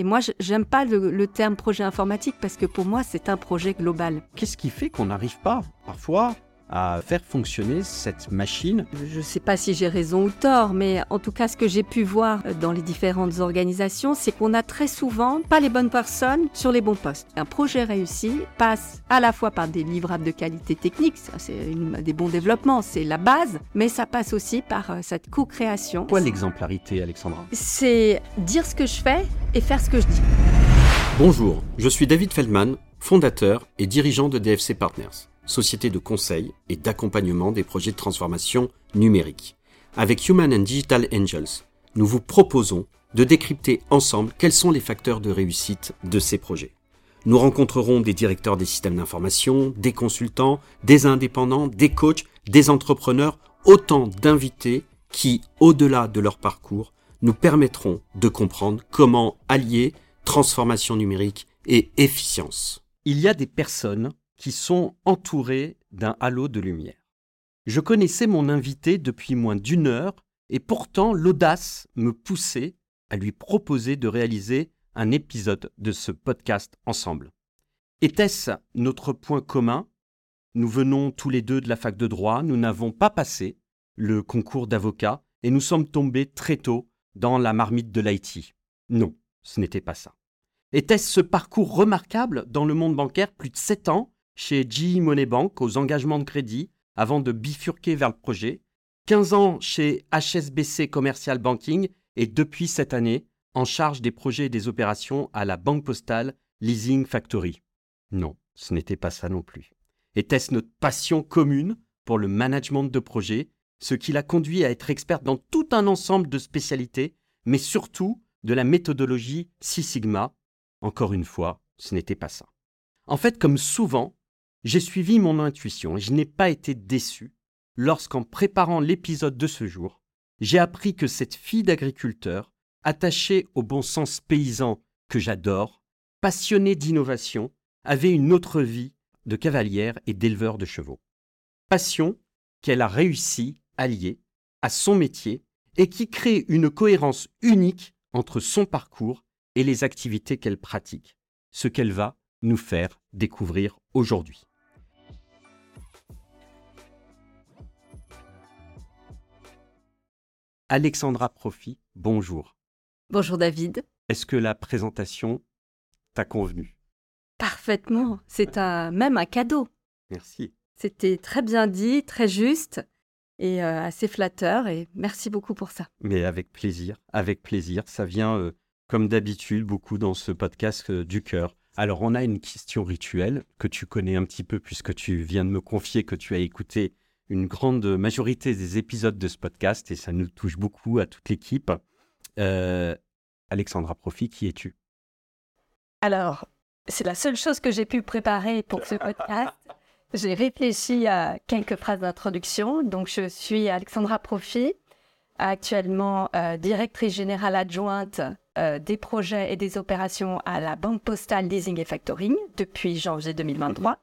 Et moi, j'aime pas le terme projet informatique parce que pour moi, c'est un projet global. Qu'est-ce qui fait qu'on n'arrive pas, parfois, à faire fonctionner cette machine Je ne sais pas si j'ai raison ou tort, mais en tout cas, ce que j'ai pu voir dans les différentes organisations, c'est qu'on a très souvent pas les bonnes personnes sur les bons postes. Un projet réussi passe à la fois par des livrables de qualité technique, ça c'est des bons développements, c'est la base, mais ça passe aussi par euh, cette co-création. Quoi l'exemplarité, Alexandra? C'est dire ce que je fais et faire ce que je dis. Bonjour, je suis David Feldman, fondateur et dirigeant de DFC Partners, société de conseil et d'accompagnement des projets de transformation numérique. Avec Human and Digital Angels, nous vous proposons de décrypter ensemble quels sont les facteurs de réussite de ces projets. Nous rencontrerons des directeurs des systèmes d'information, des consultants, des indépendants, des coachs, des entrepreneurs, autant d'invités qui, au-delà de leur parcours, nous permettront de comprendre comment allier transformation numérique et efficience. Il y a des personnes qui sont entourées d'un halo de lumière. Je connaissais mon invité depuis moins d'une heure et pourtant l'audace me poussait à lui proposer de réaliser un épisode de ce podcast ensemble. Était-ce notre point commun? Nous venons tous les deux de la fac de droit, nous n'avons pas passé le concours d'avocat et nous sommes tombés très tôt dans la marmite de l'IT. Non, ce n'était pas ça. Était-ce ce parcours remarquable dans le monde bancaire, plus de 7 ans, chez GE Money Bank aux engagements de crédit, avant de bifurquer vers le projet, 15 ans chez HSBC Commercial Banking et depuis cette année, en charge des projets et des opérations à la Banque Postale Leasing Factory. Non, ce n'était pas ça non plus. Était-ce notre passion commune pour le management de projet, ce qui l'a conduit à être expert dans tout un ensemble de spécialités, mais surtout de la méthodologie Six Sigma? Encore une fois, ce n'était pas ça. En fait, comme souvent, j'ai suivi mon intuition et je n'ai pas été déçu lorsqu'en préparant l'épisode de ce jour, j'ai appris que cette fille d'agriculteur, attachée au bon sens paysan que j'adore, passionnée d'innovation, avait une autre vie de cavalière et d'éleveur de chevaux. Passion qu'elle a réussi à lier à son métier et qui crée une cohérence unique entre son parcours et les activités qu'elle pratique, ce qu'elle va nous faire découvrir aujourd'hui. Alexandra Profi, bonjour. Bonjour David. Est-ce que la présentation t'a convenu? Parfaitement. C'est un, même un cadeau. Merci. C'était très bien dit, très juste et euh, assez flatteur. Et merci beaucoup pour ça. Mais avec plaisir, avec plaisir. Ça vient, euh, comme d'habitude, beaucoup dans ce podcast euh, du cœur. Alors, on a une question rituelle que tu connais un petit peu puisque tu viens de me confier que tu as écouté une grande majorité des épisodes de ce podcast et ça nous touche beaucoup à toute l'équipe. Euh, Alexandra Profi, qui es-tu? Alors, c'est la seule chose que j'ai pu préparer pour ce podcast. J'ai réfléchi à quelques phrases d'introduction. Donc, je suis Alexandra Profi, actuellement euh, directrice générale adjointe euh, des projets et des opérations à la Banque Postale Leasing et Factoring depuis janvier 2023.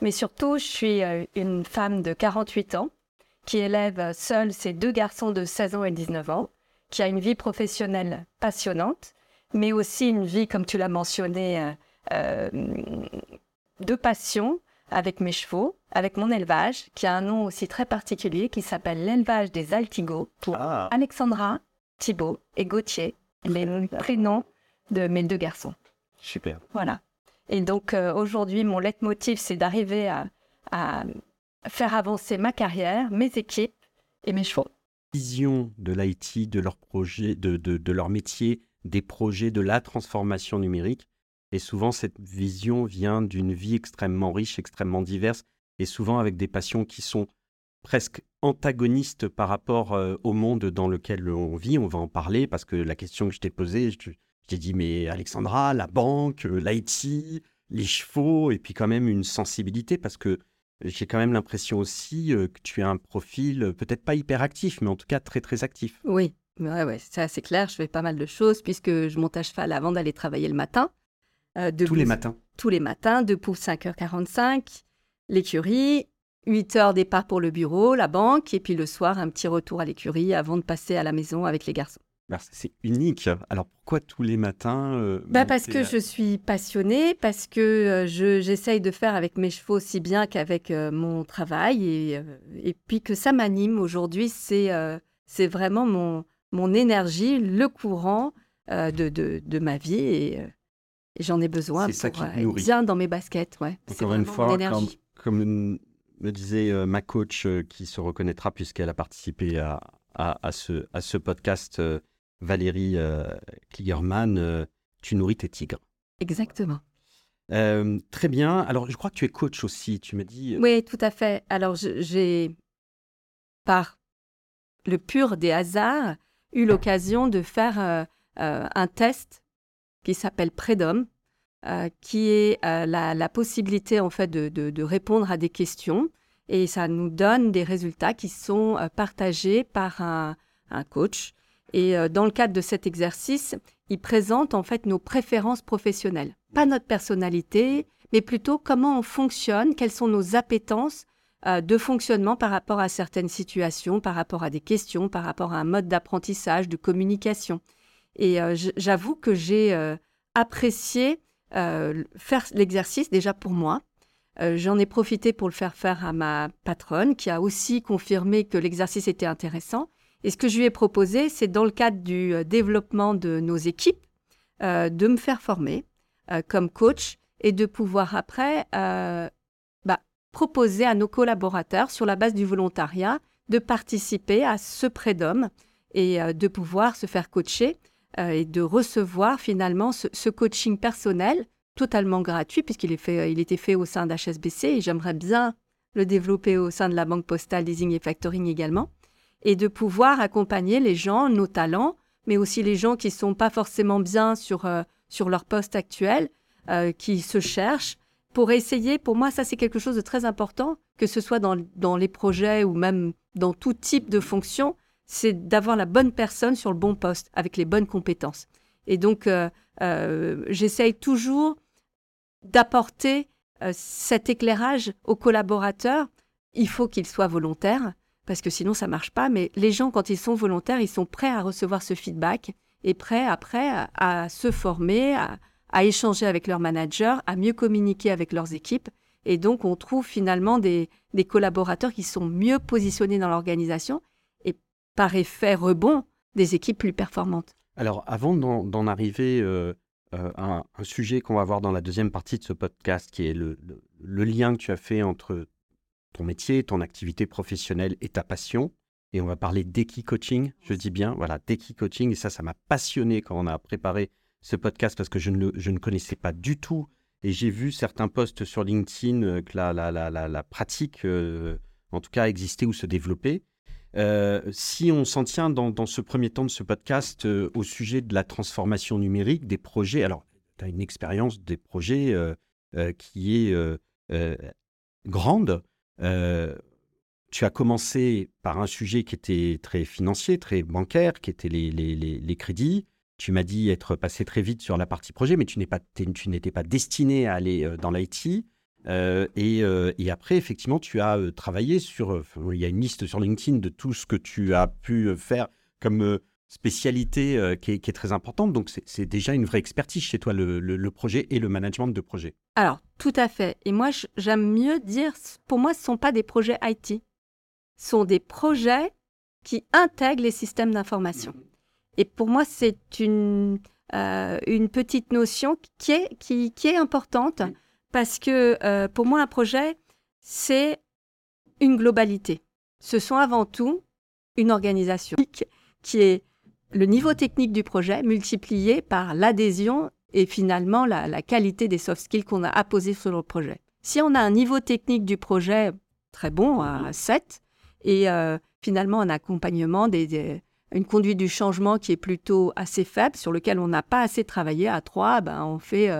Mais surtout, je suis euh, une femme de 48 ans qui élève seule ses deux garçons de 16 ans et 19 ans, qui a une vie professionnelle passionnante, mais aussi une vie, comme tu l'as mentionné, euh, euh, de passion avec mes chevaux, avec mon élevage, qui a un nom aussi très particulier qui s'appelle l'élevage des Altigots pour Ah, Alexandra, Thibaut et Gauthier, les prénoms de mes deux garçons. super. Voilà. Et donc euh, aujourd'hui, mon leitmotiv, c'est d'arriver à, faire avancer ma carrière, mes équipes et mes chevaux. Vision de l'IT, de leur projet, de, de, leur métier, des projets, de la transformation numérique. Et souvent, cette vision vient d'une vie extrêmement riche, extrêmement diverse, et souvent avec des passions qui sont presque antagonistes par rapport euh, au monde dans lequel on vit. On va en parler parce que la question que je t'ai posée, je t'ai dit, mais Alexandra, la banque, euh, l'IT, les chevaux, et puis quand même une sensibilité parce que j'ai quand même l'impression aussi euh, que tu as un profil euh, peut-être pas hyper actif, mais en tout cas très très actif. Oui, ouais, ouais, ça c'est clair. Je fais pas mal de choses puisque je monte à cheval avant d'aller travailler le matin. Euh, Tous les matins. Tous les matins, debout 5h45, l'écurie, 8h départ pour le bureau, la banque, et puis le soir, un petit retour à l'écurie avant de passer à la maison avec les garçons. C'est unique. Alors pourquoi tous les matins euh, bah Parce que je suis passionnée, parce que euh, j'essaye de faire avec mes chevaux aussi bien qu'avec euh, mon travail, et, et, puis que ça m'anime aujourd'hui. C'est c'est vraiment mon, mon énergie, le courant de, de, de, ma vie, et, j'en ai besoin pour ça qui être bien dans mes baskets. Ouais. Encore une fois, comme, comme, me disait ma coach qui se reconnaîtra puisqu'elle a participé à, à, à, ce, à ce podcast Valérie euh, Kligerman, euh, tu nourris tes tigres. Exactement. Euh, très bien. Alors, je crois que tu es coach aussi, tu me dis. Oui, tout à fait. Alors, j'ai, par le pur des hasards, eu l'occasion de faire un test qui s'appelle Prédom, qui est la, possibilité en fait de, de, répondre à des questions et ça nous donne des résultats qui sont partagés par un, un coach et euh, dans le cadre de cet exercice, il présente en fait nos préférences professionnelles. Pas notre personnalité, mais plutôt comment on fonctionne, quelles sont nos appétences euh, de fonctionnement par rapport à certaines situations, par rapport à des questions, par rapport à un mode d'apprentissage, de communication. Et euh, j'avoue que j'ai apprécié faire l'exercice déjà pour moi. J'en ai profité pour le faire faire à ma patronne, qui a aussi confirmé que l'exercice était intéressant. Et ce que je lui ai proposé, c'est dans le cadre du euh, développement de nos équipes, euh, de me faire former euh, comme coach et de pouvoir après bah, proposer à nos collaborateurs, sur la base du volontariat, de participer à ce pré-d'homme et de pouvoir se faire coacher et de recevoir finalement ce, coaching personnel totalement gratuit puisqu'il est fait, était fait au sein d'HSBC et j'aimerais bien le développer au sein de la Banque Postale Leasing et Factoring également et de pouvoir accompagner les gens, nos talents, mais aussi les gens qui ne sont pas forcément bien sur, euh, sur leur poste actuel, euh, qui se cherchent, pour essayer, pour moi, ça c'est quelque chose de très important, que ce soit dans, dans les projets ou même dans tout type de fonction, c'est d'avoir la bonne personne sur le bon poste, avec les bonnes compétences. Et donc, euh, j'essaye toujours d'apporter cet éclairage aux collaborateurs. Il faut qu'ils soient volontaires, parce que sinon ça marche pas. Mais les gens, quand ils sont volontaires, ils sont prêts à recevoir ce feedback et prêts après à, se former, à, échanger avec leurs managers, à mieux communiquer avec leurs équipes. Et donc, on trouve finalement des, collaborateurs qui sont mieux positionnés dans l'organisation et par effet rebond, des équipes plus performantes. Alors, avant d'en arriver euh, euh, à un, sujet qu'on va voir dans la deuxième partie de ce podcast, qui est le, lien que tu as fait entre ton métier, ton activité professionnelle et ta passion. Et on va parler d'Eki Coaching, je dis bien, voilà, d'Eki Coaching. Et ça, ça m'a passionné quand on a préparé ce podcast parce que je ne, je ne connaissais pas du tout. Et j'ai vu certains posts sur LinkedIn euh, que la, la, la, la pratique, euh, en tout cas, existait ou se développait. Euh, si on s'en tient dans, dans, ce premier temps de ce podcast au sujet de la transformation numérique des projets, alors tu as une expérience des projets qui est grande, euh, tu as commencé par un sujet qui était très financier, très bancaire, qui était les, crédits. Tu m'as dit être passé très vite sur la partie projet, mais tu n'étais pas, destiné à aller euh, dans l'IT. Euh, et, et, après, effectivement, tu as travaillé sur. il y a une liste sur LinkedIn de tout ce que tu as pu faire comme spécialité qui est, très importante. Donc, c'est déjà une vraie expertise chez toi, le, le, projet et le management de projet. Alors, tout à fait. Et moi, j'aime mieux dire, pour moi, ce ne sont pas des projets IT. Ce sont des projets qui intègrent les systèmes d'information. Et pour moi, c'est une, euh, une petite notion qui est, qui, qui est importante parce que euh, pour moi, un projet, c'est une globalité. Ce sont avant tout une organisation qui est le niveau technique du projet multiplié par l'adhésion et finalement la, qualité des soft skills qu'on a apposés sur le projet. Si on a un niveau technique du projet très bon, à 7, et euh, finalement un accompagnement, des, une conduite du changement qui est plutôt assez faible, sur lequel on n'a pas assez travaillé, à 3, ben on fait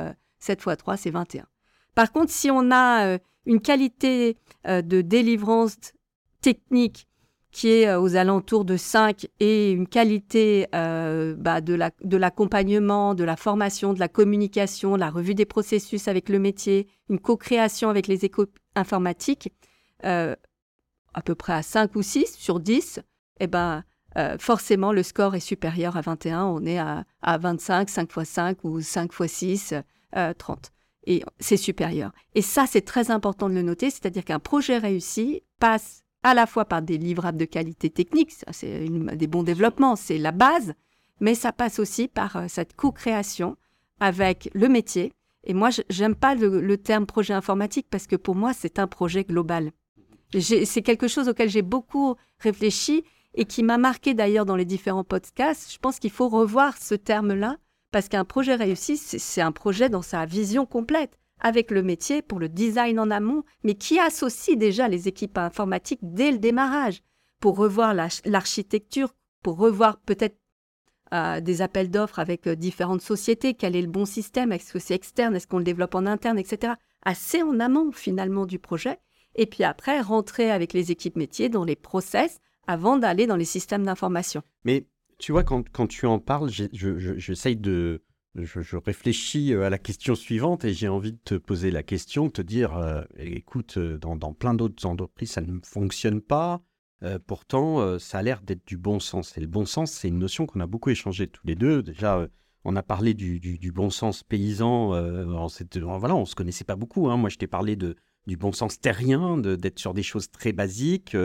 7 x 3, c'est 21. Par contre, si on a euh, une qualité euh, de délivrance technique qui est euh, aux alentours de 5 et une qualité euh, bah, de l'accompagnement, de, la formation, de la communication, de la revue des processus avec le métier, une co-création avec les éco informatiques, euh, à peu près à 5 ou 6 sur 10, eh ben, euh, forcément, le score est supérieur à 21. On est à, 25, 5 x 5 ou 5 x 6, 30. Et c'est supérieur. Et ça, c'est très important de le noter, c'est-à-dire qu'un projet réussi passe à la fois par des livrables de qualité technique, c'est des bons développements, c'est la base, mais ça passe aussi par euh, cette co-création avec le métier. Et moi, j'aime pas le, terme projet informatique parce que pour moi, c'est un projet global. C'est quelque chose auquel j'ai beaucoup réfléchi et qui m'a marqué d'ailleurs dans les différents podcasts. Je pense qu'il faut revoir ce terme-là parce qu'un projet réussi, c'est un projet dans sa vision complète, avec le métier pour le design en amont, mais qui associe déjà les équipes informatiques dès le démarrage, pour revoir l'architecture, pour revoir peut-être euh, des appels d'offres avec euh, différentes sociétés, quel est le bon système, est-ce que c'est externe, est-ce qu'on le développe en interne, etc. Assez en amont finalement du projet, et puis après rentrer avec les équipes métiers dans les process avant d'aller dans les systèmes d'information. Mais tu vois, quand, quand tu en parles, j'essaye de... Je, réfléchis euh, à la question suivante et j'ai envie de te poser la question, de te dire, euh, écoute, euh, dans, plein d'autres entreprises, ça ne fonctionne pas. pourtant, ça a l'air d'être du bon sens. Et le bon sens, c'est une notion qu'on a beaucoup échangé tous les deux. Déjà, on a parlé du, bon sens paysan. voilà, on se connaissait pas beaucoup. Hein. Moi, je t'ai parlé de, du bon sens terrien, d'être sur des choses très basiques.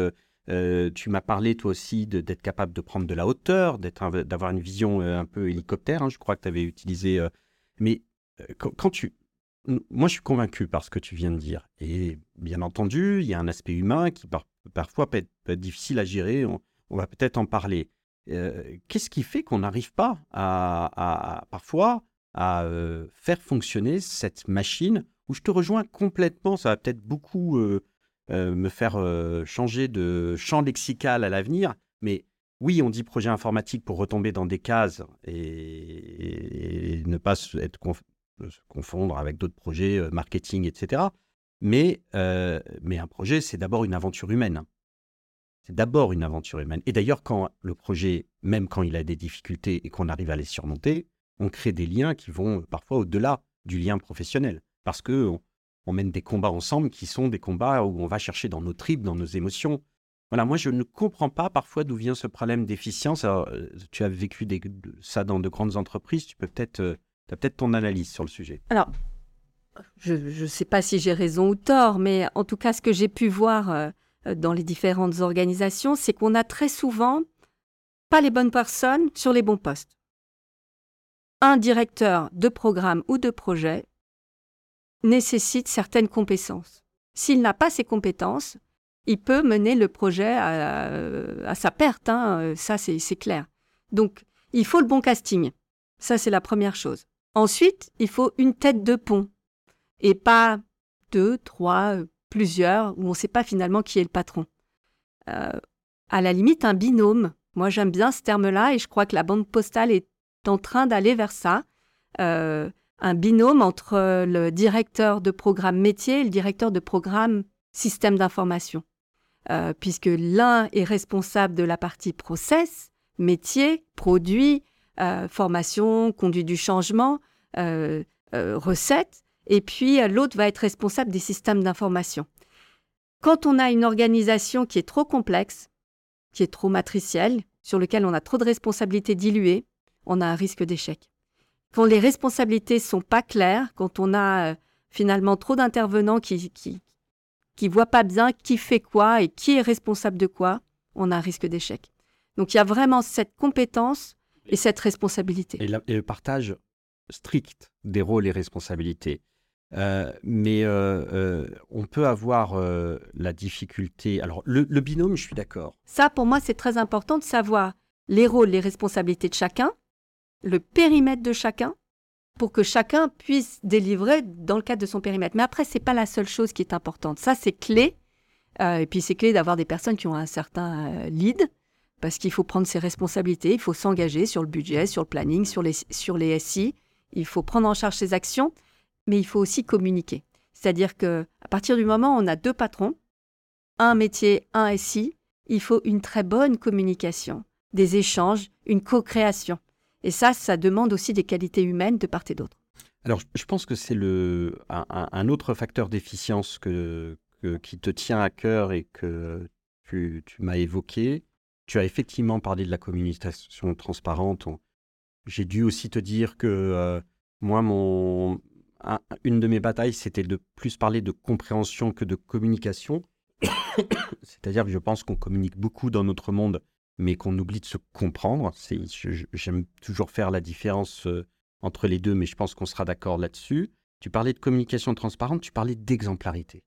Tu m'as parlé toi aussi d'être capable de prendre de la hauteur, d'avoir une vision euh, un peu hélicoptère, hein, je crois que tu avais utilisé. Euh, mais quand, tu... Moi, je suis convaincu par ce que tu viens de dire. Et bien entendu, il y a un aspect humain qui parfois peut être, difficile à gérer. On, va peut-être en parler. Qu'est-ce qui fait qu'on n'arrive pas à, parfois à faire fonctionner cette machine? Où je te rejoins complètement, ça va peut-être beaucoup euh, me faire euh, changer de champ lexical à l'avenir. Mais oui, on dit projet informatique pour retomber dans des cases et, ne pas se, être confondre avec d'autres projets euh, marketing, etc. Mais, un projet, c'est d'abord une aventure humaine. C'est d'abord une aventure humaine. Et d'ailleurs, quand le projet, même quand il a des difficultés et qu'on arrive à les surmonter, on crée des liens qui vont parfois au-delà du lien professionnel. Parce que mène des combats ensemble qui sont des combats où on va chercher dans nos tripes, dans nos émotions. Voilà, moi je ne comprends pas parfois d'où vient ce problème d'efficience. Euh, tu as vécu ça dans de grandes entreprises, tu peux peut-être, euh, as peut-être ton analyse sur le sujet. Alors, je ne sais pas si j'ai raison ou tort, mais en tout cas, ce que j'ai pu voir euh, dans les différentes organisations, c'est qu'on a très souvent pas les bonnes personnes sur les bons postes. Un directeur de programme ou de projet nécessite certaines compétences. S'il n'a pas ces compétences, il peut mener le projet à, sa perte, hein, ça c'est clair. Donc, il faut le bon casting. Ça, c'est la première chose. Ensuite, il faut une tête de pont et pas deux, trois, plusieurs, où on ne sait pas finalement qui est le patron. Euh, à la limite, un binôme. Moi, j'aime bien ce terme-là et je crois que la banque postale est en train d'aller vers ça. Euh, un binôme entre euh, le directeur de programme métier et le directeur de programme système d'information. Euh, puisque l'un est responsable de la partie process, métier, produit, euh, formation, conduite du changement, recette, et puis l'autre va être responsable des systèmes d'information. Quand on a une organisation qui est trop complexe, qui est trop matricielle, sur lequel on a trop de responsabilités diluées, on a un risque d'échec quand les responsabilités sont pas claires, quand on a euh, finalement trop d'intervenants qui, qui qui voient pas bien qui fait quoi et qui est responsable de quoi, on a un risque d'échec. Donc il y a vraiment cette compétence et cette responsabilité. Et, le partage strict des rôles et responsabilités. Euh, mais euh, on peut avoir la difficulté. Alors, le, le binôme, je suis d'accord. Ça, pour moi, c'est très important de savoir les rôles, les responsabilités de chacun, le périmètre de chacun pour que chacun puisse délivrer dans le cadre de son périmètre. Mais après, ce n'est pas la seule chose qui est importante. Ça, c'est clé. Euh, et puis, c'est clé d'avoir des personnes qui ont un certain euh, lead, parce qu'il faut prendre ses responsabilités, il faut s'engager sur le budget, sur le planning, sur les, sur les SI. Il faut prendre en charge ses actions, mais il faut aussi communiquer. C'est-à-dire que à partir du moment où on a deux patrons, un métier, un SI, il faut une très bonne communication, des échanges, une co-création. Et ça, ça demande aussi des qualités humaines de part et d'autre. Alors, je pense que c'est le, un, autre facteur d'efficience que, qui te tient à cœur et que tu, m'as évoqué, tu as effectivement parlé de la communication transparente. J'ai dû aussi te dire que euh, moi, mon, une de mes batailles, c'était de plus parler de compréhension que de communication. C'est-à-dire que je pense qu'on communique beaucoup dans notre monde, mais qu'on oublie de se comprendre. J'aime toujours faire la différence euh, entre les deux, mais je pense qu'on sera d'accord là-dessus. Tu parlais de communication transparente, tu parlais d'exemplarité.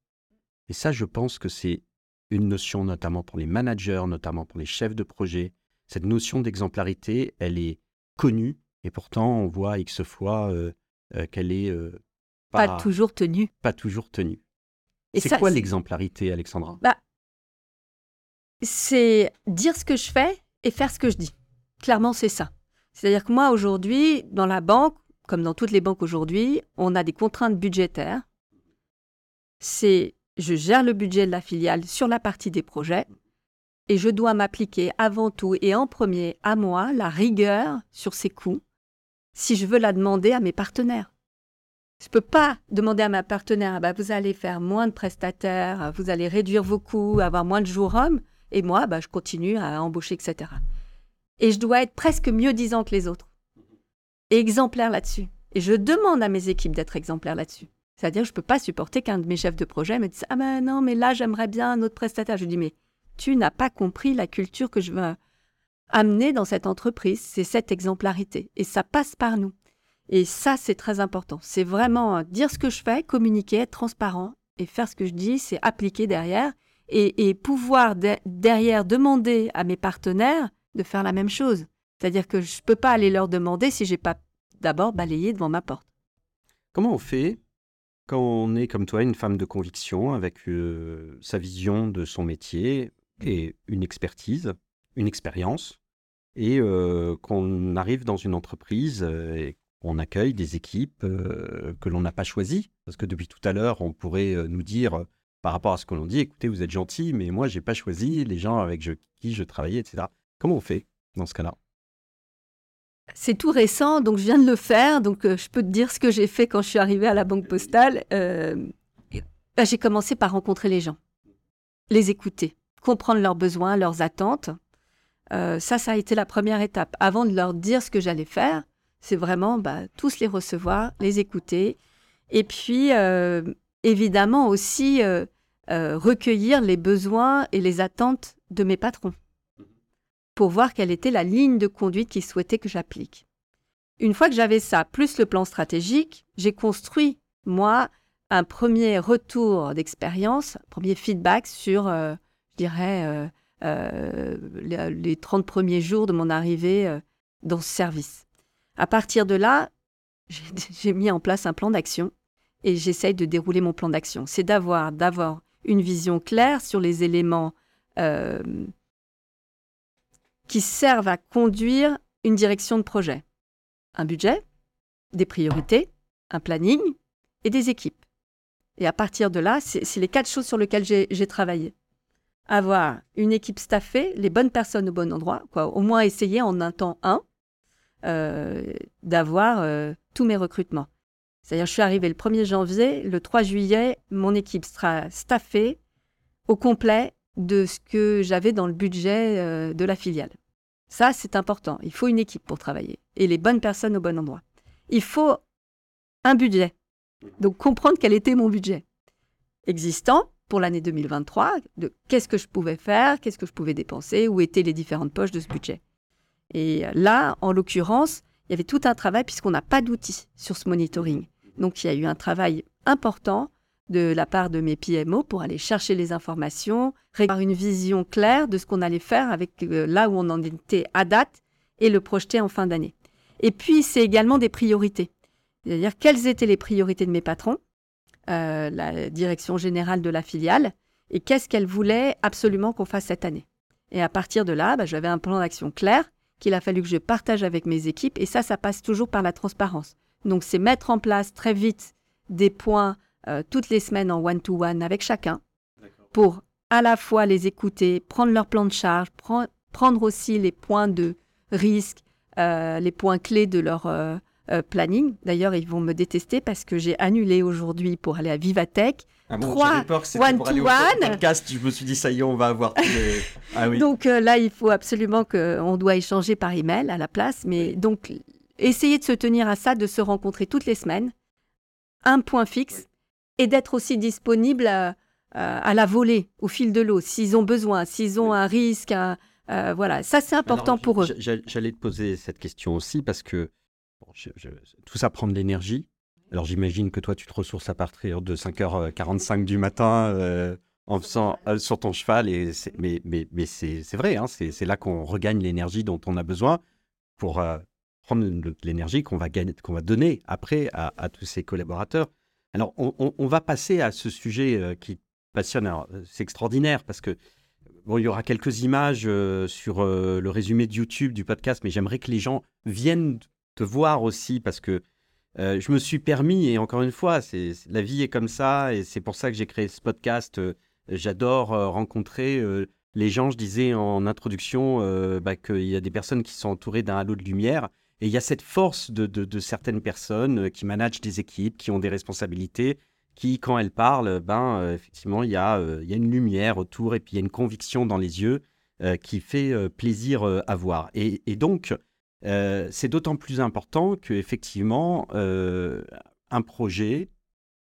Et ça, je pense que c'est une notion notamment pour les managers, notamment pour les chefs de projet. Cette notion d'exemplarité, elle est connue et pourtant on voit X fois euh, euh, qu'elle est euh, pas, toujours tenue. Pas toujours tenue. C'est quoi l'exemplarité, Alexandra? Bah, C'est dire ce que je fais et faire ce que je dis. Clairement, c'est ça. C'est-à-dire que moi, aujourd'hui, dans la banque, comme dans toutes les banques aujourd'hui, on a des contraintes budgétaires. C'est je gère le budget de la filiale sur la partie des projets et je dois m'appliquer avant tout et en premier à moi la rigueur sur ces coûts si je veux la demander à mes partenaires. Je ne peux pas demander à ma partenaire ah bah, vous allez faire moins de prestataires, vous allez réduire vos coûts, avoir moins de jours hommes, et moi, bah, je continue à embaucher, etc. Et je dois être presque mieux disant que les autres. exemplaire là-dessus. Et je demande à mes équipes d'être exemplaires là-dessus. C'est-à-dire, je ne peux pas supporter qu'un de mes chefs de projet me dise Ah ben non, mais là, j'aimerais bien un autre prestataire. Je dis Mais tu n'as pas compris la culture que je veux amener dans cette entreprise. C'est cette exemplarité. Et ça passe par nous. Et ça, c'est très important. C'est vraiment dire ce que je fais, communiquer, être transparent et faire ce que je dis, c'est appliquer derrière et, pouvoir derrière demander à mes partenaires de faire la même chose. C'est-à-dire que je ne peux pas aller leur demander si j'ai pas d'abord balayé devant ma porte. Comment on fait quand on est comme toi une femme de conviction avec euh, sa vision de son métier et une expertise, une expérience, et euh, qu'on arrive dans une entreprise euh, et qu'on accueille des équipes que l'on n'a pas choisies? Parce que depuis tout à l'heure, on pourrait nous dire par rapport à ce que l'on dit, écoutez, vous êtes gentil, mais moi, j'ai pas choisi les gens avec qui je travaillais, etc. Comment on fait dans ce cas-là? C'est tout récent, donc je viens de le faire. Donc euh, je peux te dire ce que j'ai fait quand je suis arrivée à la banque postale. Euh, bah, j'ai commencé par rencontrer les gens, les écouter, comprendre leurs besoins, leurs attentes. Euh, ça, ça a été la première étape. Avant de leur dire ce que j'allais faire, c'est vraiment bah, tous les recevoir, les écouter. Et puis, évidemment aussi, recueillir les besoins et les attentes de mes patrons pour voir quelle était la ligne de conduite qu'ils souhaitaient que j'applique. Une fois que j'avais ça, plus le plan stratégique, j'ai construit, moi, un premier retour d'expérience, premier feedback sur, euh, je dirais, euh, euh, les 30 premiers jours de mon arrivée dans ce service. À partir de là, j'ai mis en place un plan d'action et j'essaye de dérouler mon plan d'action. C'est d'avoir, d'avoir une vision claire sur les éléments qui servent à conduire une direction de projet. Un budget, des priorités, un planning et des équipes. Et à partir de là, c'est les quatre choses sur lesquelles j'ai travaillé. Avoir une équipe staffée, les bonnes personnes au bon endroit, quoi, au moins essayer en un temps un euh, d'avoir euh, tous mes recrutements. C'est-à-dire, je suis arrivée le 1er janvier, le 3 juillet, mon équipe sera staffée au complet de ce que j'avais dans le budget euh, de la filiale. Ça, c'est important. Il faut une équipe pour travailler et les bonnes personnes au bon endroit. Il faut un budget. Donc comprendre quel était mon budget existant pour l'année 2023, de qu'est-ce que je pouvais faire, qu'est-ce que je pouvais dépenser, où étaient les différentes poches de ce budget. Et là, en l'occurrence, il y avait tout un travail puisqu'on n'a pas d'outils sur ce monitoring. Donc il y a eu un travail important de la part de mes PMO pour aller chercher les informations, avoir une vision claire de ce qu'on allait faire avec euh, là où on en était à date et le projeter en fin d'année. Et puis, c'est également des priorités. C'est-à-dire quelles étaient les priorités de mes patrons, euh, la direction générale de la filiale, et qu'est-ce qu'elle voulait absolument qu'on fasse cette année? Et à partir de là, bah, j'avais un plan d'action clair qu'il a fallu que je partage avec mes équipes, et ça, ça passe toujours par la transparence. Donc, c'est mettre en place très vite des points euh, toutes les semaines en one-to-one avec chacun pour à la fois les écouter, prendre leur plan de charge, prendre aussi les points de risque, euh, les points clés de leur, euh, planning. D'ailleurs, ils vont me détester parce que j'ai annulé aujourd'hui pour aller à Vivatech. Ah bon, Trois peur que c'était pour aller au one-to-one. podcast. Je me suis dit, ça y est, on va avoir tous les... Ah oui. Donc euh, là, il faut absolument qu'on doit échanger par email à la place. Mais donc, essayer de se tenir à ça, de se rencontrer toutes les semaines, un point fixe, et d'être aussi disponible à, à- à la volée, au fil de l'eau, s'ils ont besoin, s'ils ont un risque. un- euh, voilà, ça c'est important Alors, pour eux. J'allais te poser cette question aussi parce que bon, je- je- tout ça prend de l'énergie. Alors j'imagine que toi, tu te ressources à partir de 5h45 du matin euh, en faisant euh, sur ton cheval. Et mais mais, mais c'est vrai, hein, c'est c'est là qu'on regagne l'énergie dont on a besoin pour euh, prendre l'énergie qu'on va, gagner- va donner après à, tous ces collaborateurs. Alors on, va passer à ce sujet euh, qui passionne. C'est extraordinaire parce que Bon, il y aura quelques images euh, sur euh, le résumé de YouTube du podcast, mais j'aimerais que les gens viennent te voir aussi parce que je me suis permis, et encore une fois, la vie est comme ça, et c'est pour ça que j'ai créé ce podcast. j'adore rencontrer les gens. Je disais en introduction bah, qu'il y a des personnes qui sont entourées d'un halo de lumière, et il y a cette force de, certaines personnes euh, qui managent des équipes, qui ont des responsabilités, qui, quand elles parlent, ben, euh, effectivement, il y, a, euh, il y a une lumière autour et puis il y a une conviction dans les yeux qui fait plaisir à voir. Et, donc, c'est d'autant plus important que effectivement, euh, un projet,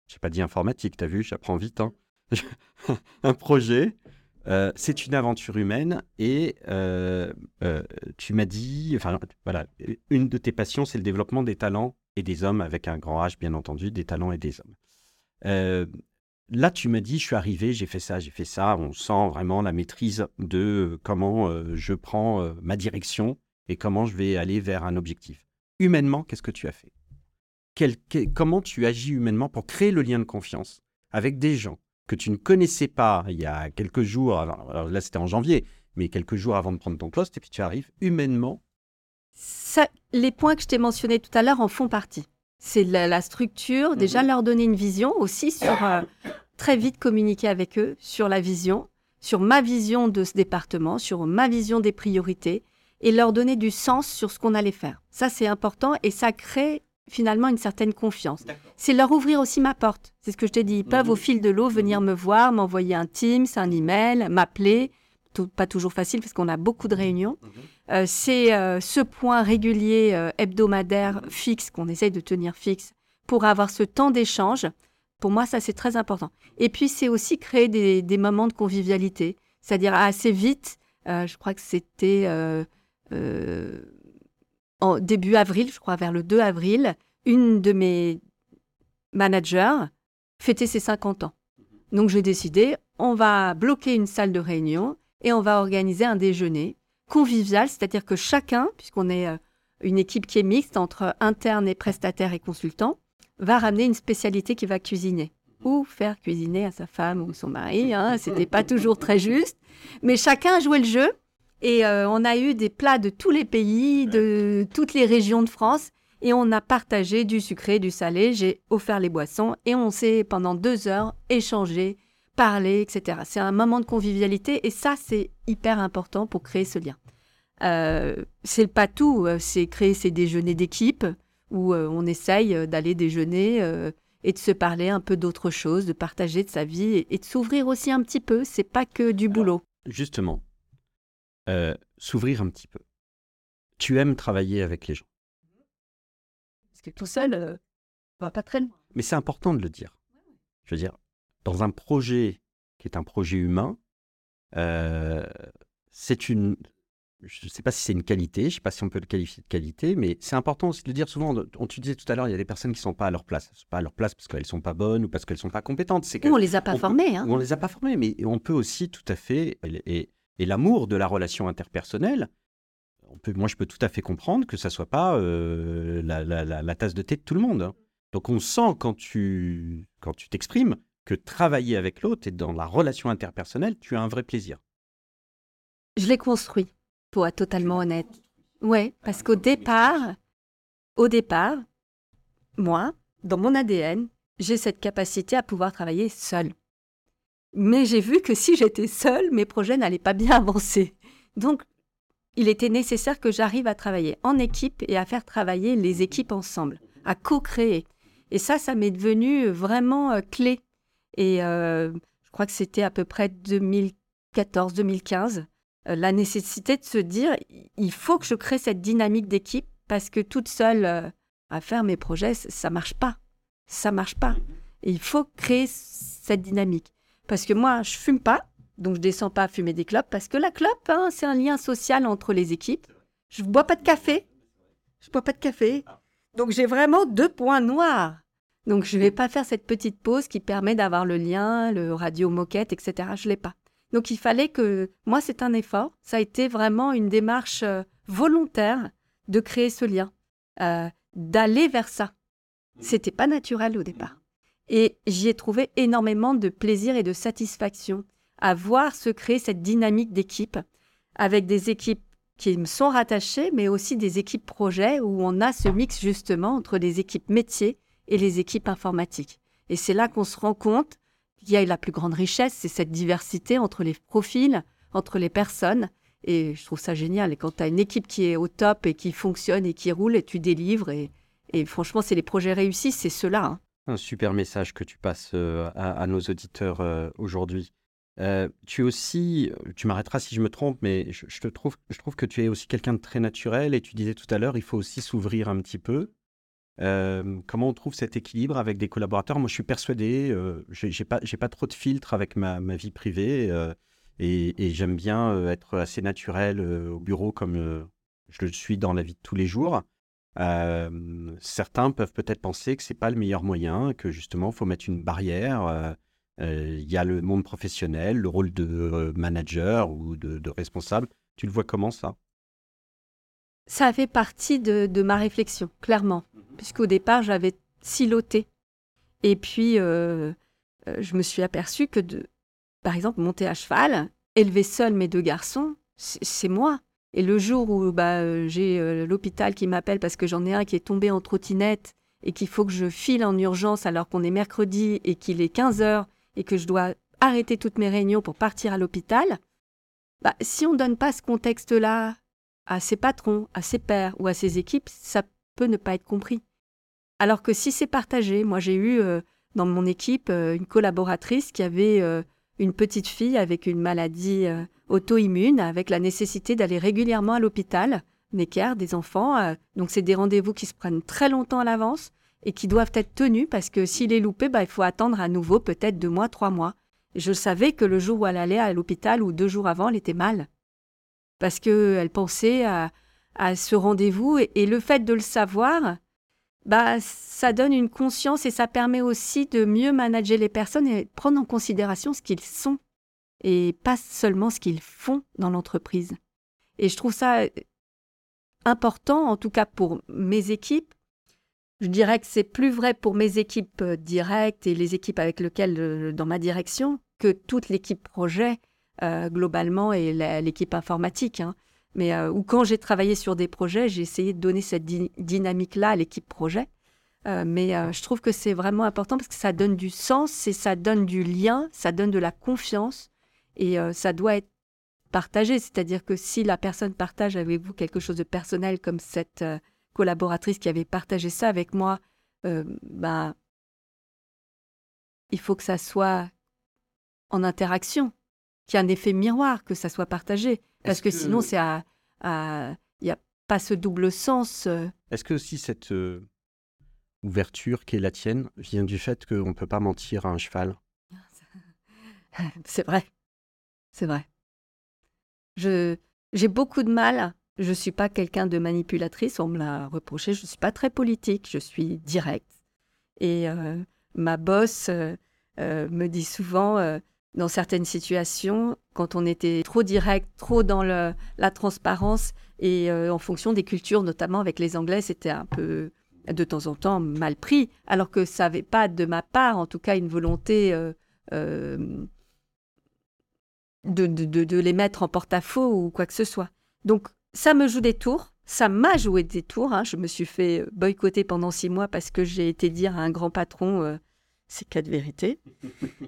j'ai pas dit informatique, t'as vu, j'apprends vite, hein. un projet, euh, c'est une aventure humaine et euh, euh, tu m'as dit, enfin voilà, une de tes passions, c'est le développement des talents et des hommes avec un grand H, bien entendu, des talents et des hommes. Là, tu m'as dit, je suis arrivé, j'ai fait ça, j'ai fait ça. On sent vraiment la maîtrise de comment je prends ma direction et comment je vais aller vers un objectif. Humainement, qu'est-ce que tu as fait? Comment tu agis humainement pour créer le lien de confiance avec des gens que tu ne connaissais pas il y a quelques jours, alors, là c'était en janvier, mais quelques jours avant de prendre ton poste, et puis tu arrives humainement. Ça- les points que je t'ai mentionnés tout à l'heure en font partie. C'est la, la structure, déjà leur donner une vision, aussi sur euh, très vite communiquer avec eux sur la vision, sur ma vision de ce département, sur ma vision des priorités, et leur donner du sens sur ce qu'on allait faire. Ça, c'est important et ça crée finalement une certaine confiance. C'est leur ouvrir aussi ma porte. C'est ce que je t'ai dit. Ils peuvent Mhm. au fil de l'eau venir me voir, m'envoyer un Teams, un email, m'appeler. Pas toujours facile parce qu'on a beaucoup de réunions. Euh, c'est euh, ce point régulier euh, hebdomadaire fixe qu'on essaye de tenir fixe pour avoir ce temps d'échange. Pour moi, ça, c'est très important. Et puis, c'est aussi créer des, des moments de convivialité. C'est-à-dire assez vite, je crois que c'était en début avril, je crois vers le 2 avril, une de mes managers fêtait ses 50 ans. Donc, j'ai décidé, on va bloquer une salle de réunion et on va organiser un déjeuner convivial, c'est-à-dire que chacun, puisqu'on est euh, une équipe qui est mixte entre internes et prestataires et consultants, va ramener une spécialité qu'il va cuisiner ou faire cuisiner à sa femme ou son mari. Hein, C'était pas toujours très juste, mais chacun a joué le jeu et euh, on a eu des plats de tous les pays, de toutes les régions de France. Et on a partagé du sucré, du salé. J'ai offert les boissons et on s'est pendant deux heures échangé, parlé, etc. C'est un moment de convivialité et ça, c'est hyper important pour créer ce lien. Euh, c'est pas tout, euh, c'est créer ces déjeuners d'équipe où euh, on essaye d'aller déjeuner euh, et de se parler un peu d'autre chose, de partager de sa vie et, et de s'ouvrir aussi un petit peu. C'est pas que du boulot. Justement, euh, s'ouvrir un petit peu. Tu aimes travailler avec les gens. Parce que tout seul, euh, va pas très loin. Mais c'est important de le dire. Je veux dire, dans un projet qui est un projet humain, euh, c'est une. Je ne sais pas si c'est une qualité, je ne sais pas si on peut le qualifier de qualité, mais c'est important aussi de le dire souvent. On tu disait tout à l'heure, il y a des personnes qui ne sont pas à leur place. Sont pas à leur place parce qu'elles ne sont pas bonnes ou parce qu'elles ne sont pas compétentes. Que Ou on les a pas peut- formés. Hein. on les a pas formés, mais on peut aussi tout à fait. Et, et l'amour de la relation interpersonnelle, moi je peux tout à fait comprendre que ça soit pas euh, la tasse de thé de tout le monde. hein. Donc on sent quand tu quand tu t'exprimes que travailler avec l'autre et dans la relation interpersonnelle, tu as un vrai plaisir. Je l'ai construit, pour être totalement honnête. Ouais, parce qu'au départ, au départ, moi, dans mon ADN, j'ai cette capacité à pouvoir travailler seule. Mais j'ai vu que si j'étais seule, mes projets n'allaient pas bien avancer. Donc, il était nécessaire que j'arrive à travailler en équipe et à faire travailler les équipes ensemble, à co-créer. Et ça, ça m'est devenu vraiment euh, clé. Et euh, je crois que c'était à peu près 2014-2015, euh, la nécessité de se dire, il faut que je crée cette dynamique d'équipe parce que toute seule à faire mes projets, ça marche pas. Ça marche pas. Et il faut créer cette dynamique. Parce que moi, je fume pas, donc je descends pas à fumer des clopes parce que la clope, hein, c'est un lien social entre les équipes. Je bois pas de café. Je bois pas de café. Donc j'ai vraiment deux points noirs. Donc je ne vais pas faire cette petite pause qui permet d'avoir le lien, le radio moquette, etc. Je l'ai pas. Donc il fallait que moi c'est un effort. Ça a été vraiment une démarche euh, volontaire de créer ce lien, euh, d'aller vers ça. C'était pas naturel au départ. Et j'y ai trouvé énormément de plaisir et de satisfaction à voir se créer cette dynamique d'équipe avec des équipes qui me sont rattachées, mais aussi des équipes projets où on a ce mix justement entre les équipes métiers et les équipes informatiques. Et c'est là qu'on se rend compte qu'il y a la plus grande richesse, c'est cette diversité entre les profils, entre les personnes. Et je trouve ça génial. Et quand tu as une équipe qui est au top et qui fonctionne et qui roule, et tu délivres, et, franchement, c'est les projets réussis, c'est cela. Hein. Un super message que tu passes euh, à, nos auditeurs euh, aujourd'hui. Euh, tu es aussi, tu m'arrêteras si je me trompe, mais je, te trouve, je trouve que tu es aussi quelqu'un de très naturel et tu disais tout à l'heure, il faut aussi s'ouvrir un petit peu. comment on trouve cet équilibre avec des collaborateurs? Moi, je suis persuadé, euh, j'ai pas, trop de filtres avec ma, ma vie privée et, et j'aime bien être assez naturel au bureau comme je le suis dans la vie de tous les jours certains peuvent peut-être penser que c'est pas le meilleur moyen, que justement, il faut mettre une barrière. Il y a le monde professionnel, le rôle de manager ou de, responsable. Tu le vois comment ça? Ça fait partie de, ma réflexion, clairement, mmh puisqu'au départ, j'avais siloté. Et puis, je me suis aperçue que, de, par exemple, monter à cheval, élever seul mes deux garçons, c'est moi. Et le jour où bah, euh, j'ai euh, l'hôpital qui m'appelle parce que j'en ai un qui est tombé en trottinette et qu'il faut que je file en urgence alors qu'on est mercredi et qu'il est 15 heures et que je dois arrêter toutes mes réunions pour partir à l'hôpital, bah, si on ne donne pas ce contexte-là à ses patrons, à ses pairs ou à ses équipes, ça peut ne pas être compris. Alors que si c'est partagé, moi j'ai eu euh, dans mon équipe une collaboratrice qui avait une petite fille avec une maladie auto-immune avec la nécessité d'aller régulièrement à l'hôpital, Necker, des enfants. Euh, donc, c'est des rendez-vous qui se prennent très longtemps à l'avance et qui doivent être tenus parce que s'il est loupé, bah, il faut attendre à nouveau peut-être deux mois, trois mois. je savais que le jour où elle allait à l'hôpital ou deux jours avant, elle était mal. Parce qu'elle pensait à, ce rendez-vous et, le fait de le savoir, bah, ça donne une conscience et ça permet aussi de mieux manager les personnes et prendre en considération ce qu'ils sont et pas seulement ce qu'ils font dans l'entreprise. Et je trouve ça euh, important, en tout cas pour mes équipes. Je dirais que c'est plus vrai pour mes équipes euh, directes et les équipes avec lesquelles, euh, dans ma direction, que toute l'équipe projet globalement et l'équipe informatique. Hein. Mais ou quand j'ai travaillé sur des projets, j'ai essayé de donner cette dynamique-là à l'équipe projet. mais je trouve que c'est vraiment important parce que ça donne du sens et ça donne du lien, ça donne de la confiance et euh, ça doit être partagé, c'est-à-dire que si la personne partage avec vous quelque chose de personnel, comme cette euh, collaboratrice qui avait partagé ça avec moi, euh, bah, il faut que ça soit en interaction, qu'il y ait un effet miroir, que ça soit partagé. Parce que, sinon, c'est à. Il n'y a pas ce double sens. Est-ce que aussi cette ouverture qui est la tienne vient du fait qu'on ne peut pas mentir à un cheval? C'est vrai c'est vrai. Je, j'ai beaucoup de mal. Je ne suis pas quelqu'un de manipulatrice, on me l'a reproché. Je ne suis pas très politique, je suis directe. Et euh, ma boss euh, euh, me dit souvent, dans certaines situations, quand on était trop direct, trop dans la transparence, et en fonction des cultures, notamment avec les Anglais, c'était un peu de temps en temps mal pris, alors que ça n'avait pas de ma part, en tout cas, une volonté de, de, les mettre en porte-à-faux ou quoi que ce soit. Donc, ça me joue des tours. Ça m'a joué des tours. Hein. Je me suis fait boycotter pendant six mois parce que j'ai été dire à un grand patron euh, ces quatre vérités.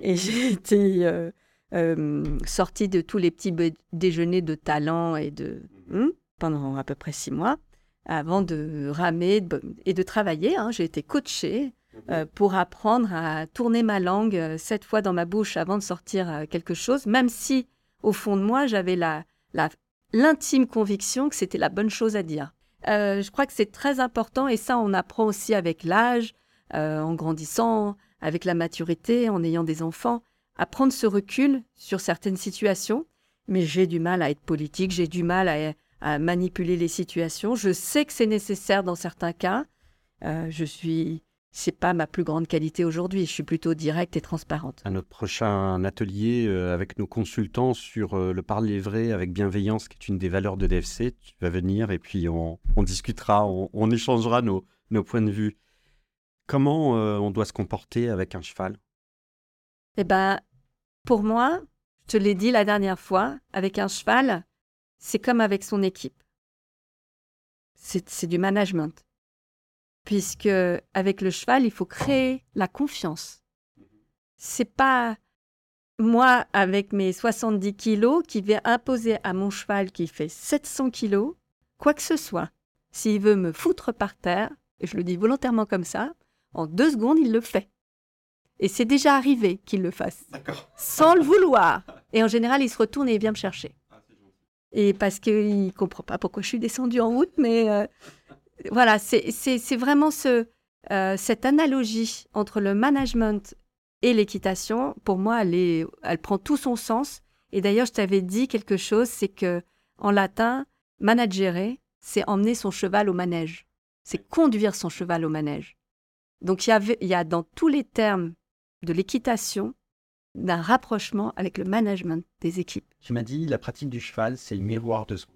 Et j'ai été euh, euh, sortie de tous les petits déjeuners de talent et de, hmm, pendant à peu près six mois avant de ramer et de travailler. Hein. J'ai été coachée euh, pour apprendre à tourner ma langue sept fois dans ma bouche avant de sortir quelque chose, même si au fond de moi j'avais la, l'intime conviction que c'était la bonne chose à dire. je crois que c'est très important et ça on apprend aussi avec l'âge, en grandissant, avec la maturité, en ayant des enfants, à prendre ce recul sur certaines situations. Mais j'ai du mal à être politique, j'ai du mal à, manipuler les situations. Je sais que c'est nécessaire dans certains cas. Euh, je suis, c'est pas ma plus grande qualité aujourd'hui. Je suis plutôt directe et transparente. À notre prochain atelier euh, avec nos consultants sur euh, le parler vrai avec bienveillance, qui est une des valeurs de DFC, tu vas venir et puis on, discutera, on, échangera nos, points de vue. Comment on doit se comporter avec un cheval? Eh ben, pour moi, je te l'ai dit la dernière fois, avec un cheval, c'est comme avec son équipe. C'est du management. Puisque avec le cheval, il faut créer la confiance. C'est pas moi, avec mes 70 kilos, qui vais imposer à mon cheval qui fait 700 kilos quoi que ce soit. S'il veut me foutre par terre, et je le dis volontairement comme ça, en deux secondes, il le fait. Et c'est déjà arrivé qu'il le fasse. Sans le vouloir. Et en général, il se retourne et il vient me chercher et parce qu'il ne comprend pas pourquoi je suis descendue en route, mais euh, voilà, c'est vraiment ce, euh, cette analogie entre le management et l'équitation. Pour moi, elle, elle prend tout son sens. Et d'ailleurs, je t'avais dit quelque chose, c'est que en latin, managere, c'est emmener son cheval au manège. C'est conduire son cheval au manège. Donc il y, avait, il y a dans tous les termes de l'équitation d'un rapprochement avec le management des équipes. Tu m'as dit, la pratique du cheval, c'est le miroir de son.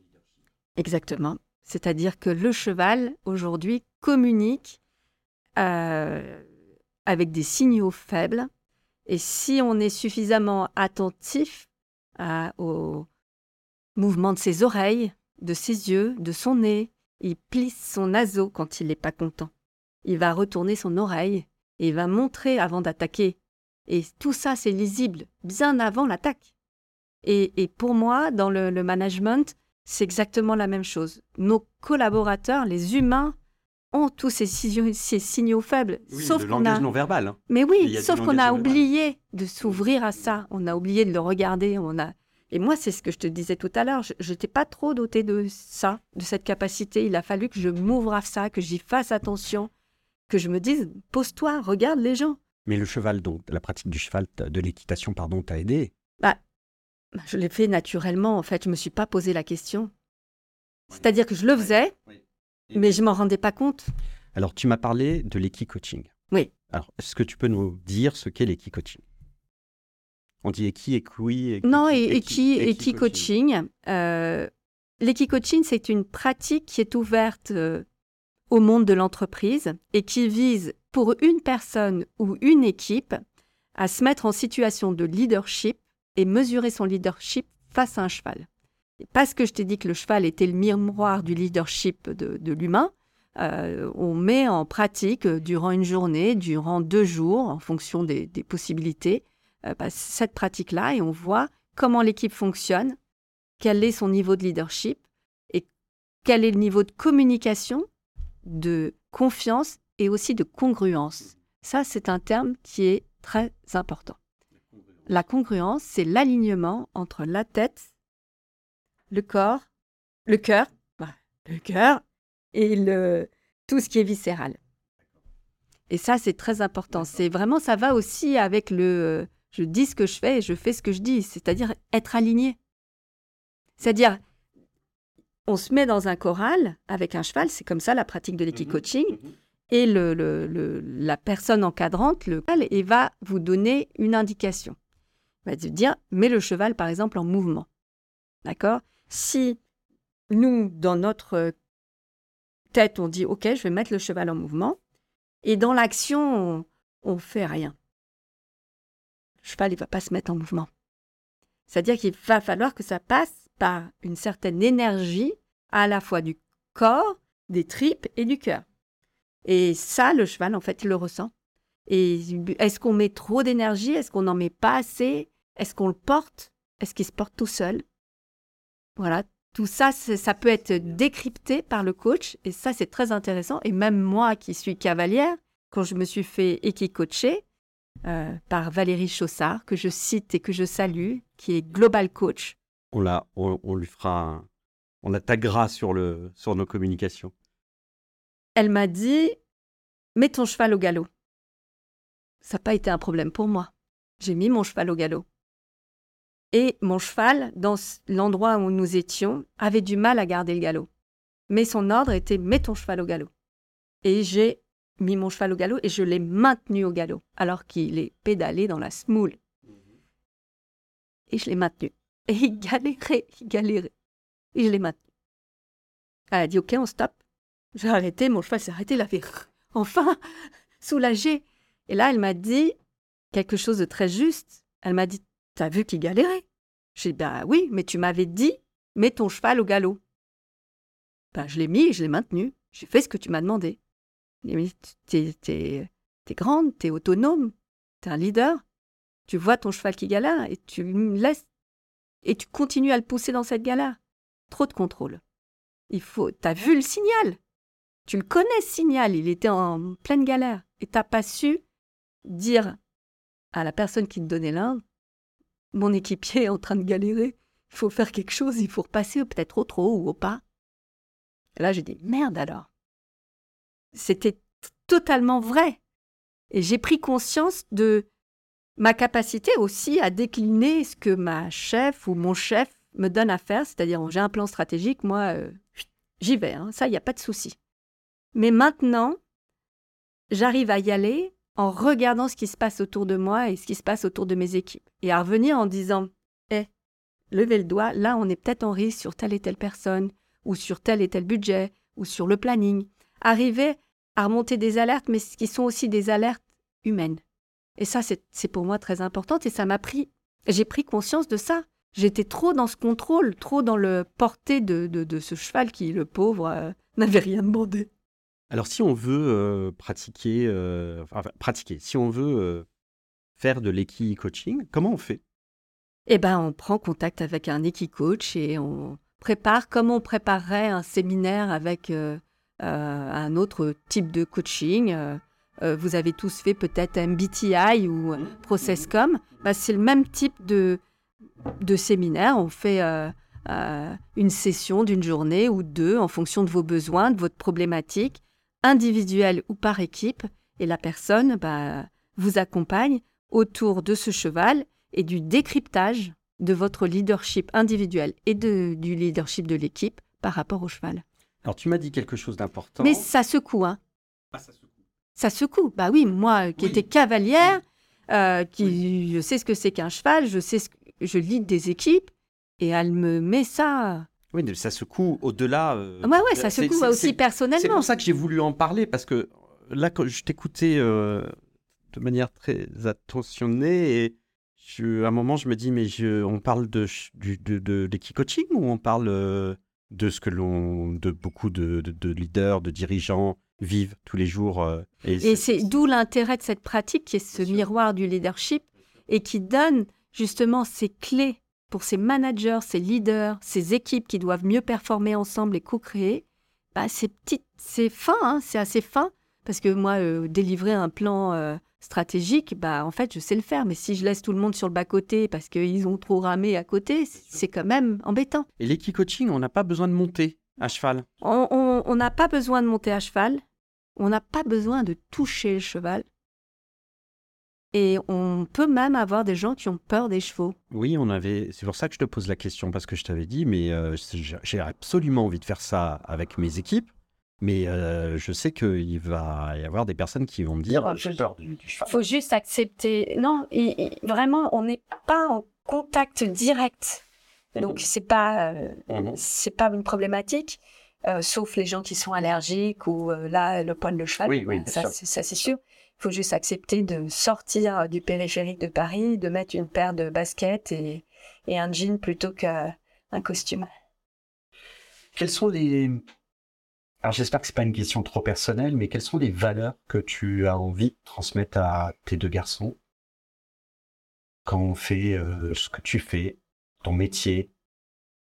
Exactement. C'est-à-dire que le cheval, aujourd'hui, communique euh, avec des signaux faibles. Et si on est suffisamment attentif au mouvement de ses oreilles, de ses yeux, de son nez, il plisse son naseau quand il n'est pas content. Il va retourner son oreille et il va montrer avant d'attaquer et tout ça, c'est lisible bien avant l'attaque. Et, pour moi, dans le, management, c'est exactement la même chose. Nos collaborateurs, les humains, ont tous ces, signaux, faibles. Oui, sauf le langage a... non verbal. Hein. Mais oui, sauf qu'on a oublié de s'ouvrir à ça. On a oublié de le regarder. On a... Et moi, c'est ce que je te disais tout à l'heure. Je n'étais pas trop dotée de ça, de cette capacité. Il a fallu que je m'ouvre à ça, que j'y fasse attention, que je me dise, pose-toi, regarde les gens. Mais le cheval, donc, la pratique du cheval, de l'équitation, pardon, t'a aidé? Bah, Je l'ai fait naturellement, en fait. Je ne me suis pas posé la question. C'est-à-dire que je le faisais, mais je ne m'en rendais pas compte. Alors, tu m'as parlé de l'équi-coaching. Oui. Alors, est-ce que tu peux nous dire ce qu'est l'équi-coaching? On dit équi, équi, Non, équi, coaching. Euh, l'équi-coaching, c'est une pratique qui est ouverte euh, au monde de l'entreprise et qui vise pour une personne ou une équipe à se mettre en situation de leadership et mesurer son leadership face à un cheval. parce que je t'ai dit que le cheval était le miroir du leadership de, l'humain, euh, on met en pratique durant une journée, durant deux jours, en fonction des, possibilités, euh, bah, cette pratique-là et on voit comment l'équipe fonctionne, quel est son niveau de leadership et quel est le niveau de communication, de confiance et aussi de congruence. Ça, c'est un terme qui est très important. La congruence, c'est l'alignement entre la tête, le corps, le cœur, bah, le cœur et le, tout ce qui est viscéral. Et ça, c'est très important. C'est vraiment, ça va aussi avec le je dis ce que je fais et je fais ce que je dis, c'est-à-dire être aligné. C'est-à-dire, on se met dans un choral avec un cheval, c'est comme ça la pratique de l'équicoaching. coaching mhm et le, la personne encadrante, le et va vous donner une indication. Il va te dire, mets le cheval par exemple en mouvement. D'accord? Si nous, dans notre tête, on dit, OK, je vais mettre le cheval en mouvement, et dans l'action, on ne fait rien. Le cheval, il ne va pas se mettre en mouvement. C'est-à-dire qu'il va falloir que ça passe par une certaine énergie à la fois du corps, des tripes et du cœur. Et ça, le cheval, en fait, il le ressent. Et est-ce qu'on met trop d'énergie? Est-ce qu'on n'en met pas assez? Est-ce qu'on le porte? Est-ce qu'il se porte tout seul? Voilà, tout ça, ça peut être décrypté par le coach et ça, c'est très intéressant. Et même moi qui suis cavalière, quand je me suis fait équi-coacher euh, par Valérie Chaussard, que je cite et que je salue, qui est Global Coach. On, l'a, on, lui fera, on la taguera sur, le, sur nos communications. Elle m'a dit, mets ton cheval au galop. Ça n'a pas été un problème pour moi. J'ai mis mon cheval au galop. Et mon cheval, dans l'endroit où nous étions, avait du mal à garder le galop. Mais son ordre était mets ton cheval au galop. Et j'ai mis mon cheval au galop et je l'ai maintenu au galop, alors qu'il est pédalé dans la smoule. Et je l'ai maintenu. Et il galérait, il galérait. Et je l'ai maintenu. Elle a dit Ok, on stoppe. J'ai arrêté, mon cheval s'est arrêté, il a fait enfin soulagé. Et là, elle m'a dit quelque chose de très juste. Elle m'a dit T'as vu qu'il galérait? J'ai dit Bah oui, mais tu m'avais dit Mets ton cheval au galop. Ben, je l'ai mis et je l'ai maintenu. J'ai fait ce que tu m'as demandé. T'es es, grande, t'es autonome, t'es un leader. Tu vois ton cheval qui galère et tu le laisses et tu continues à le pousser dans cette galère. Trop de contrôle. Il faut. T'as vu le signal? Tu le connais, ce signal. Il était en pleine galère. Et t'as pas su dire à la personne qui te donnait l'ordre mon équipier est en train de galérer. Il faut faire quelque chose, il faut repasser peut-être au trop ou au pas. Et là, j'ai dit merde alors. C'était totalement vrai. Et j'ai pris conscience de ma capacité aussi à décliner ce que ma chef ou mon chef me donne à faire, c'est-à-dire j'ai un plan stratégique, moi, euh, j'y vais, hein. ça, il n'y a pas de souci. Mais maintenant, j'arrive à y aller en regardant ce qui se passe autour de moi et ce qui se passe autour de mes équipes. Et à revenir en disant Eh, levez le doigt, là on est peut-être en risque sur telle et telle personne, ou sur tel et tel budget, ou sur le planning. Arriver à remonter des alertes, mais qui sont aussi des alertes humaines. Et ça, c'est pour moi très important et ça m'a pris. J'ai pris conscience de ça. J'étais trop dans ce contrôle, trop dans le porté de, de, ce cheval qui, le pauvre, euh, n'avait rien demandé. Alors, si on veut euh, pratiquer, euh, enfin, pratiquer, si on veut euh, faire de l'équi-coaching, comment on fait? Eh bien, on prend contact avec un équi-coach et on prépare comme on préparerait un séminaire avec un autre type de coaching. vous avez tous fait peut-être MBTI ou ProcessCom. Bah, c'est le même type de, de séminaire. On fait une session d'une journée ou deux en fonction de vos besoins, de votre problématique individuel ou par équipe, et la personne bah, vous accompagne autour de ce cheval et du décryptage de votre leadership individuel et de, du leadership de l'équipe par rapport au cheval. Alors tu m'as dit quelque chose d'important. Mais ça secoue, hein. Ah, ça secoue. Ça secoue. Bah oui, moi qui étais cavalière, euh, qui je sais ce que c'est qu'un cheval, je sais ce que je lis des équipes, et elle me met ça oui, mais ça secoue au-delà. Euh, ouais, ouais, ça secoue aussi personnellement. C'est pour ça que j'ai voulu en parler, parce que là, quand je t'écoutais euh, de manière très attentionnée, et à un moment, je me dis, mais je, on parle de, de, de, de coaching ou on parle euh, de ce que l'on, de beaucoup de, de, leaders, de dirigeants vivent tous les jours Et, c'est d'où l'intérêt de cette pratique, qui est ce miroir du leadership, et qui donne justement ces clés pour ces managers, ces leaders, ces équipes qui doivent mieux performer ensemble et co-créer, bah, c'est petit, c'est fin, hein, c'est assez fin. Parce que moi, euh, délivrer un plan euh, stratégique, bah, en fait, je sais le faire. Mais si je laisse tout le monde sur le bas-côté parce qu'ils ont trop ramé à côté, c'est quand même embêtant. Et l'équicoaching, on n'a pas besoin de monter à cheval On n'a pas besoin de monter à cheval. On n'a pas besoin de toucher le cheval. Et on peut même avoir des gens qui ont peur des chevaux. Oui, on avait. C'est pour ça que je te pose la question parce que je t'avais dit, mais euh, j'ai absolument envie de faire ça avec mes équipes. Mais euh, je sais qu'il va y avoir des personnes qui vont me dire j'ai peur du, cheval. Il faut juste accepter. Non, vraiment, on n'est pas en contact direct. Donc c'est pas euh, mhm. c'est pas une problématique. sauf les gens qui sont allergiques ou là le poil de cheval. Oui, oui, ça c'est sûr. Faut juste accepter de sortir du périphérique de Paris, de mettre une paire de baskets et, un jean plutôt qu'un costume. Quelles sont les... Alors j'espère que c'est pas une question trop personnelle, mais quelles sont les valeurs que tu as envie de transmettre à tes deux garçons quand on fait euh, ce que tu fais, ton métier,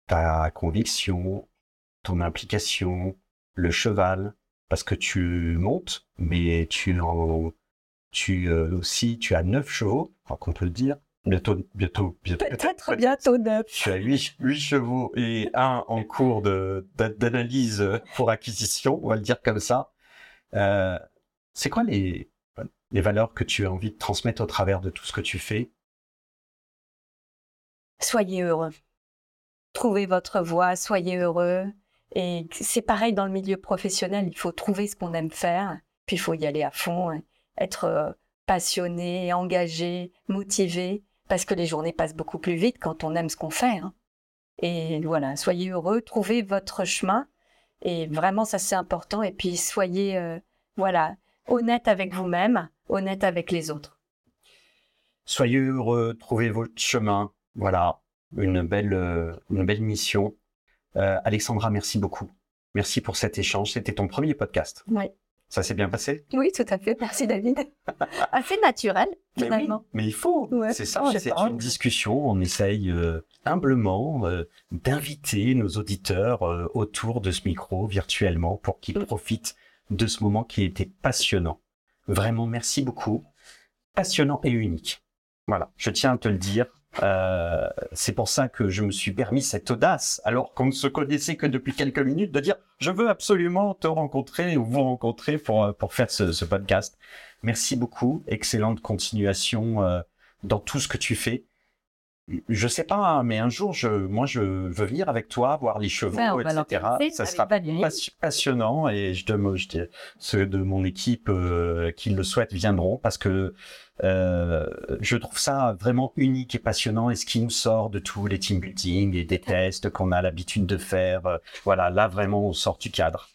ta conviction, ton implication, le cheval, parce que tu montes, mais tu en, tu euh, aussi, tu as neuf chevaux, qu'on peut le dire. Bientôt, bientôt, bientôt. Peut-être bientôt neuf. Tu as huit, huit chevaux et un en cours de, d'analyse pour acquisition, on va le dire comme ça. Euh, c'est quoi les, les valeurs que tu as envie de transmettre au travers de tout ce que tu fais? Soyez heureux. Trouvez votre voie, soyez heureux. Et c'est pareil dans le milieu professionnel, il faut trouver ce qu'on aime faire, puis il faut y aller à fond, hein. Être euh, passionné, engagé, motivé, parce que les journées passent beaucoup plus vite quand on aime ce qu'on fait. Hein. Et voilà, soyez heureux, trouvez votre chemin, et vraiment ça c'est important. Et puis soyez, euh, voilà, honnête avec vous-même, honnête avec les autres. Soyez heureux, trouvez votre chemin. Voilà, une belle, euh, une belle mission. Euh, Alexandra, merci beaucoup. Merci pour cet échange. C'était ton premier podcast. Oui. Ça s'est bien passé? Oui, tout à fait. Merci David. Assez naturel, finalement. Mais, il faut. c'est ça, c'est une discussion. On essaye euh, humblement d'inviter nos auditeurs autour de ce micro virtuellement pour qu'ils mm. profitent de ce moment qui était passionnant. Vraiment, merci beaucoup. Passionnant et unique. Voilà, je tiens à te le dire. Euh, c'est pour ça que je me suis permis cette audace, alors qu'on ne se connaissait que depuis quelques minutes, de dire je veux absolument te rencontrer ou vous rencontrer pour euh, pour faire ce, podcast. Merci beaucoup, excellente continuation euh, dans tout ce que tu fais. Je sais pas, hein, mais un jour, je, moi, je veux venir avec toi, voir les chevaux, etc. Ça sera passionnant et je, de, ceux de mon équipe euh, qui le souhaitent viendront parce que euh, je trouve ça vraiment unique et passionnant et ce qui nous sort de tous les team building et des tests qu'on a l'habitude de faire. Euh, voilà, là vraiment on sort du cadre.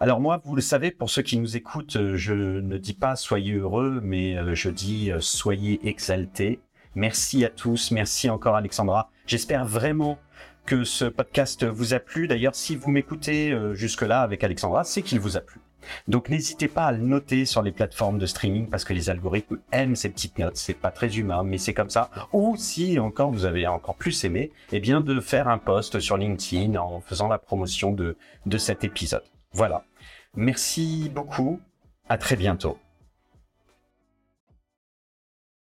Alors moi, vous le savez, pour ceux qui nous écoutent, je ne dis pas soyez heureux, mais je dis soyez exaltés Merci à tous, merci encore Alexandra. J'espère vraiment que ce podcast vous a plu. D'ailleurs, si vous m'écoutez euh, jusque-là avec Alexandra, c'est qu'il vous a plu. Donc n'hésitez pas à le noter sur les plateformes de streaming parce que les algorithmes aiment ces petites notes. C'est pas très humain, mais c'est comme ça. Ou si encore vous avez encore plus aimé, eh bien de faire un post sur LinkedIn en faisant la promotion de, de cet épisode. Voilà. Merci beaucoup. À très bientôt.